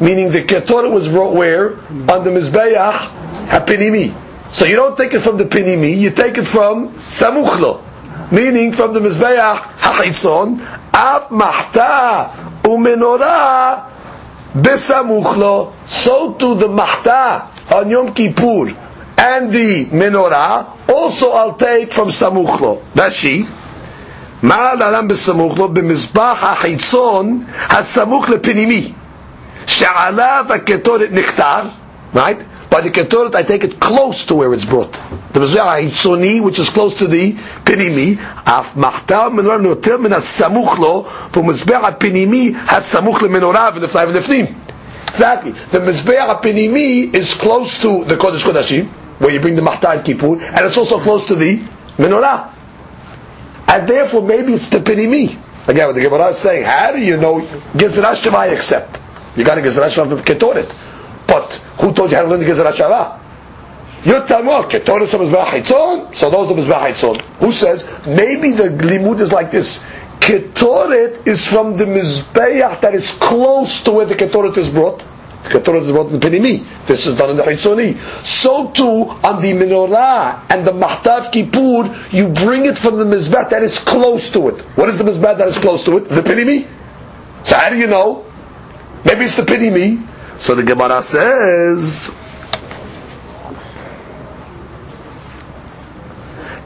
meaning the ketoret was brought where on the mizbeach hapinimi. So you don't take it from the pinimi, you take it from samuchlo, meaning from the mizbeach hachitzon, ab mahta umenorah besamuchlo. So to the mahta on Yom Kippur and the menorah, also I'll take from Samuchlo. Rashi, מעל עלם בסמוך במזבח החיצון הסמוך לפנימי שעליו הקטורת נכתר right? By the ketoret, I take it close to where it's brought. The mizbeach haitzoni, which is close to the pinimi, af machtar menorah noter min hasamuch lo, for mizbeach pinimi hasamuch lemenorah v'nefnai v'nefnim. Exactly. The mizbeach pinimi is close to the kodesh kodashim, where you bring the machtar and kippur, and it's also close to the menorah. And therefore, maybe it's the pinimi. Again, what the Gemara is saying, how do you know Gezerah Shava I accept? You got a Gezerah from Ketoret. But who told you how to learn the Gezerah Shava? You tell me, oh, Ketoret is Mizbeach Hitzon, so those are Mizbeach Hitzon. Who says, maybe the limud is like this. Ketoret is from the Mizbeach that is close to where the Ketoret is brought. The Ketoret is brought in the Pinimi. This is done in the Hitzoni. So too, on the Menorah and the Mahtav Kippur, you bring it from the Mizbeach that is close to it. What is the Mizbeach that is close to it? The Pinimi. So how do you know? Maybe it's the Pinimi. So the Gemara says,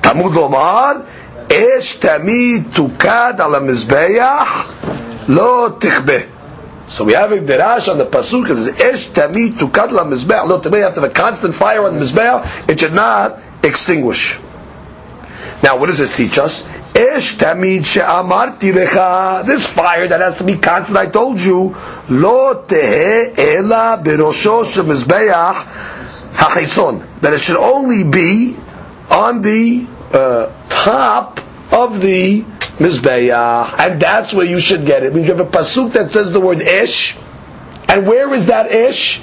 Talmud Lomar, Esh tamid tukad al mizbeach lo tichbeh. So we have a derash on the pasuk that says Esh tamid tukad al mizbeach lo tichbeh. You have to have a constant fire on the mizbeach. It should not extinguish. Now, what does it teach us? This fire that has to be constant, I told you, lo tehe shemizbeach. That it should only be on the uh, top of the mizbeach, and that's where you should get it. When you have a pasuk that says the word ish, and where is that ish?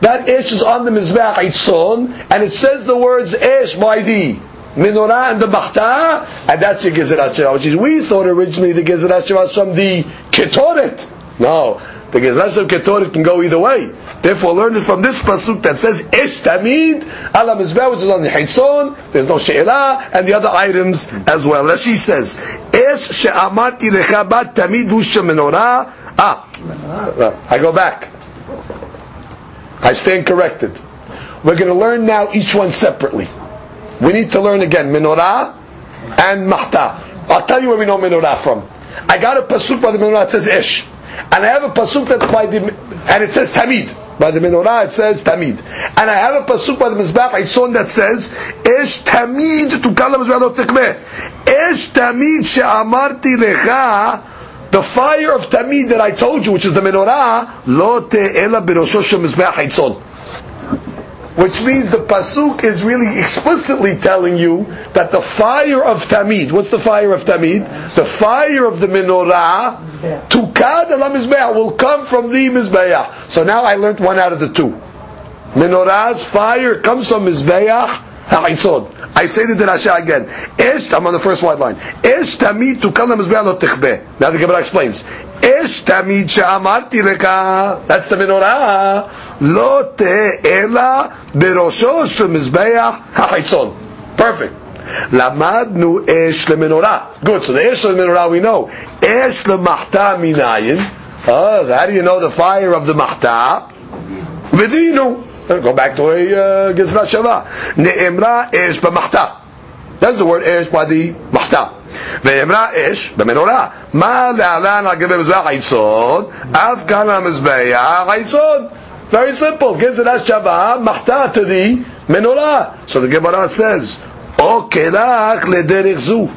That ish is on the mizbeach itzon, and it says the words ish by the menorah and the machta, and that's your Gezerat Sheva, which is, we thought originally the Gezerat Sheva was from the Ketoret. No, the Gezerat Sheva Ketoret can go either way. Therefore, learn it from this pasuk that says Ish Tamid ala Mizbeh, which is on the Hitzon, there's no She'elah, and the other items as well. Rashi says, Ish she'amarti lecha bat tamid vusha menorah, Ah, I go back. I stand corrected. We're going to learn now each one separately. We need to learn again menorah and mahta. I'll tell you where we know menorah from. I got a pasuk by the menorah that says ish, and I have a pasuk that's by the and it says tamid. By the menorah it says tamid, and I have a pasuk by the mizbach Itzon that says ish tamid to kala mizbach lo tikmeh. Ish tamid she'amarti lecha. The fire of tamid that I told you, which is the menorah, lo te'ela birosho shemizbach Itzon which means the pasuk is really explicitly telling you that the fire of Tamid, what's the fire of Tamid? The fire of the menorah, tukad al mizbeah, will come from the mizbeah. So now I learned one out of the two. Menorah's fire comes from mizbeah ha'isod. I say the drasha again. Ish, I'm on the first white line. Ish tamid tukad al mizbeah lo tichbeh. Now the Gemara explains. Ish tamid she'amarti leka. That's the menorah. לא תהיה בראשו של מזבח החיצון. Perfect. למדנו אש למנורה. Good, so the אש למנורה we know. אש למחתה מניין. Oh, so how do you know the fire of the מחתה? ודינו. Go back to a גזרה שווה. נאמרה אש במחתה. That's the word אש by the מחתה. ונאמרה אש במנורה. מה להלן על גבי מזבח היסוד? אף כאן המזבח היסוד. Very simple. Gives it as shava, machta to the menorah. So the Gemara says, O kelach lederich.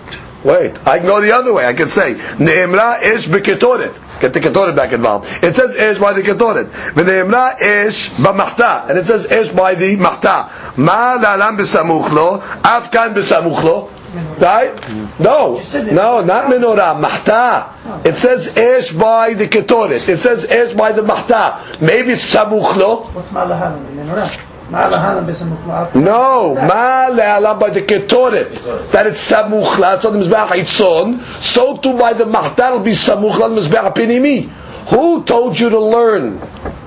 Wait, I can go the other way. I can say, Ne'emra ish beketoret. Get the ketoret back involved. It says ish by the ketoret. V'ne'emra ish b'machta. And it says ish by the machta. Ma la'alam b'samuch lo, afkan b'samuch lo. Right? No, no, not menorah, mahta. Oh. It says esh by the ketoret. It says esh by the mahta. Maybe it's samuch lo. What's ma'alahalam? Menorah. Ma'alahalam b'samuch la'af. No, ma le'ala by the ketoret. That it's samuch la, so the mizbeach itzon. So too by the mahta will be samuch la mizbeach pinimi. Who told you to learn?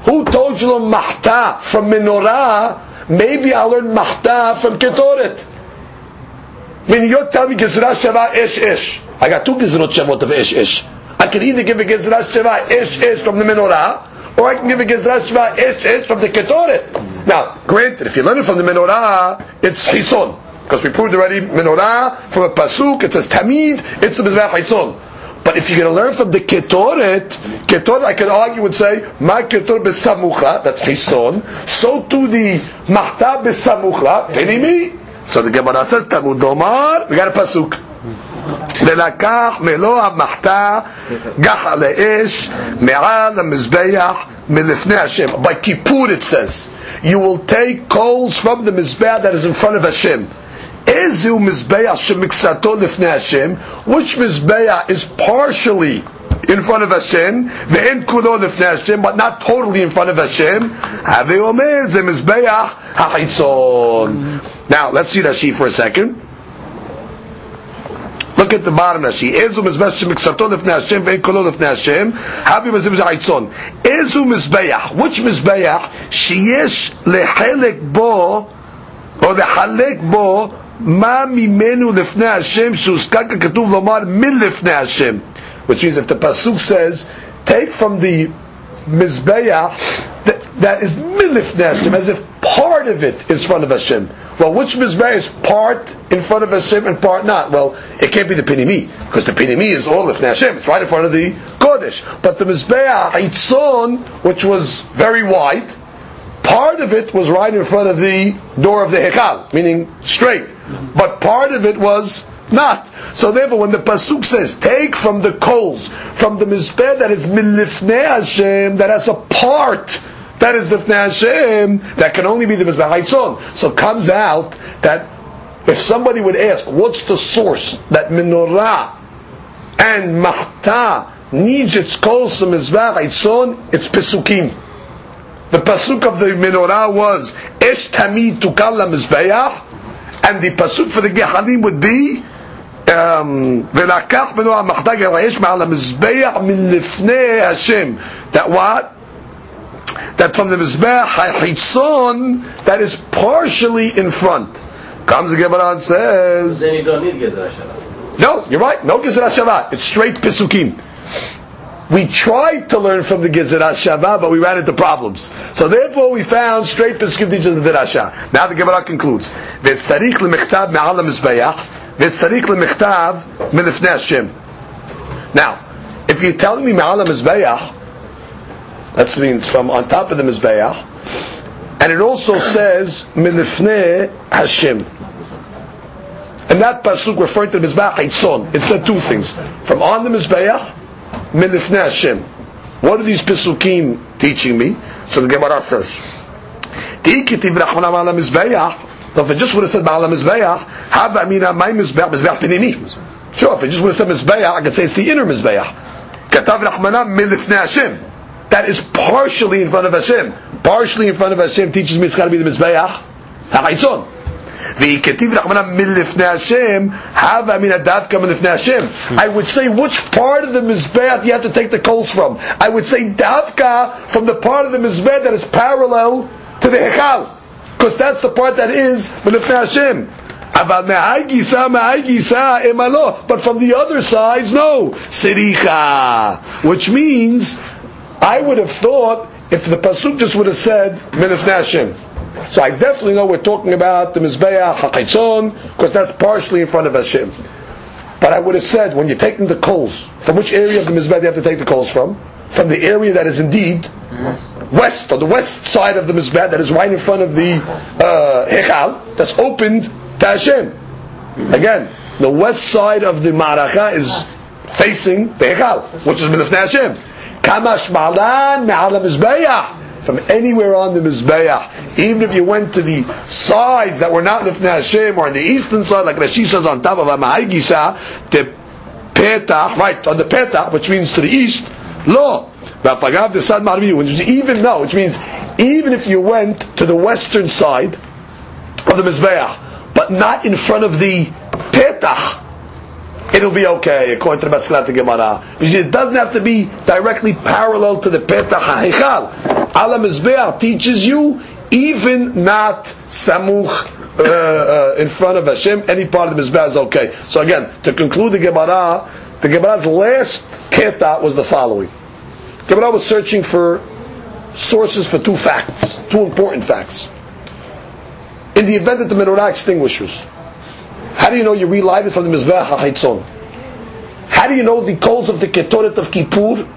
Who told you to mahta from menorah? Maybe I'll learn mahta from ketoret. Meaning you tell me Gezerah Sheva Ish Ish. I got two Gezerot Shevot of Ish Ish. I can either give a Gezerah Sheva Ish Ish from the Menorah, or I can give a Gezerah Sheva Ish Ish from the Ketoret. Now, granted, if you learn it from the Menorah, it's Hison. Because we proved already Menorah, from a Pasuk, it says Tamid, it's the Mizrach Hison. But if you're going to learn from the Ketoret, Ketoret, I can argue and say, Ma Ketoret besamucha, that's Hison. So to the Mahta besamucha, Penimi. So the Gemara says, Talmud Domar, we got a pasuk. ולקח מלוא המחתה גחה לאש מעל המזבח מלפני Hashem. By Kippur it says, you will take coals from the mizbeach that is in front of Hashem. איזהו מזבח שמקצתו לפני Hashem? Which mizbeach is partially in front of Hashem, ואין כולו לפני Hashem, but not totally in front of Hashem, הווה אומר, זה מזבח החיצון. Now, let's see Rashi for a second. Look at the bottom Rashi. איזו מזבח שמקצתו לפני Hashem ואין כולו לפני Hashem, הווה מזבח החיצון. איזו מזבח, which מזבח, שיש לחלק בו, או לחלק בו, מה ממנו לפני השם שהוזכר ככתוב לומר מלפני השם which means if the pasuk says take from the mizbeach that, that is milif Hashem as if part of it is in front of Hashem. Well which mizbeach is part in front of Hashem and part not? Well it can't be the pinimi because the pinimi is all lifnei Hashem it's right in front of the kodesh. But the mizbeach itzon which was very wide part of it was right in front of the door of the Hechal, meaning straight. But part of it was not. So therefore, when the pasuk says, "Take from the coals from the mizbeh that is milifnei Hashem, that has a part that is lifnei Hashem, that can only be the mizbeh haitzon." So comes out that if somebody would ask, "What's the source that menorah and mahta needs its coals from mizbeh haitzon?" It's pesukim. The pasuk of the menorah was Esh Tamid Tukal Mizbeach, and the pasuk for the Gehalim would be ולקח בנו המחדג האש מעל המזבח מלפני השם. That what? That from the מזבח החיצון that is partially in front. Comes the Gemara and says... Then you don't need Gezerah Shavah. No, you're right. No Gezerah Shavah. It's straight Pesukim. We tried to learn from the Gezerah Shavah, but we ran into problems. So therefore, we found straight pesukim. teachers of the Rasha. Now the Gemara concludes. V'tzarich l'mechtab me'al mizbayach v'tzarich l'mechtav milifnei Hashem. Now, if you're telling me me'al ha-mizbeach, that means from on top of the Mizbeach, and it also says milifnei Hashem. And that pasuk referring to the Mizbeach Eitzon, it said two things. From on the Mizbeach, milifnei Hashem. What are these pasukim teaching me? So the Gemara first. Tikitiv rachmanam ala Mizbeach. So if it just would have said Ba'ala Mizbeach, Haba Amina my Mizbeach, Mizbeach Pinimi. Sure, if it just would have said Mizbeach, I could say it's the inner Mizbeach. Katav rachmanam milifnei Hashem. That is partially in front of Hashem. Partially in front of Hashem teaches me it's got to be the Mizbeach. HaChaitzon. וכתיב רחמנא מלפני השם, הווה מן הדווקא מלפני השם. I would say which part of the Mizbeach you have to take the coals from. I would say davka from the part of the Mizbeach that is parallel to the Hechal. Because that's the part that is מלפני השם. But from the other sides, no. Siricha. Which means, I would have thought, if the Pasuk just would have said, Milifnei Hashem. So I definitely know we're talking about the Mizbeah HaChaitzon, because that's partially in front of Hashem. But I would have said, when you're taking the coals, from which area of the Mizbeah do you have to take the coals from? From the area that is indeed west, or the west side of the Mizbeach, that is right in front of the uh, Hechal, that's opened to Hashem. Again, the west side of the Ma'araka is facing the Hechal, which is Milifnei Hashem. Kamash Mizbeach from anywhere on the Mizbeach, even if you went to the sides that were not Lifnei Hashem or on the eastern side, like Rashi says on top of Amahai Gisha, the Petach, right, on the Petach, which means to the east, Lo. V'afagav the Sad Marbi, which even no, which means even if you went to the western side of the Mizbeach, but not in front of the Petach, it'll be okay according to the Maskanat Gemara. It doesn't have to be directly parallel to the Petach HaHechal. Ala Mizbeach teaches you even not samuch uh, uh, in front of Hashem, any part of the Mizbeach is okay. So again, to conclude the Gemara, the Gemara's last keta was the following. Gemara was searching for sources for two facts, two important facts. In the event that the menorah extinguishes, how do you know you relight it from the Mizbeach HaHaitzon? How do you know the coals of the Ketoret of Kippur,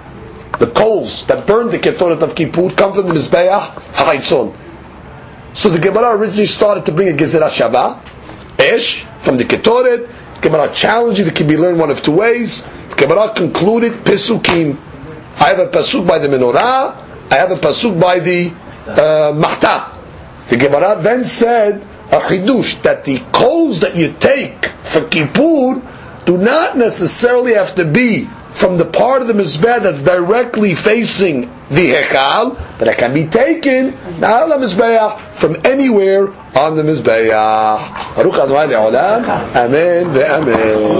the coals that burn the Ketoret of Kippur, come from the Mizbeach HaHaitzon? So the Gemara originally started to bring a Gezerah Shavah, Esh, from the Ketoret. Gemara challenged it, it can be learned one of two ways. The Gemara concluded, Pesukim. I have a Pasuk by the Menorah, I have a Pasuk by the uh, Mahta. The Gemara then said, a chidush that the coals that you take for Kippur do not necessarily have to be from the part of the mizbeh that's directly facing the hechal, but it can be taken not on the mizbeah from anywhere on the Le'olam. Amen ve'amen.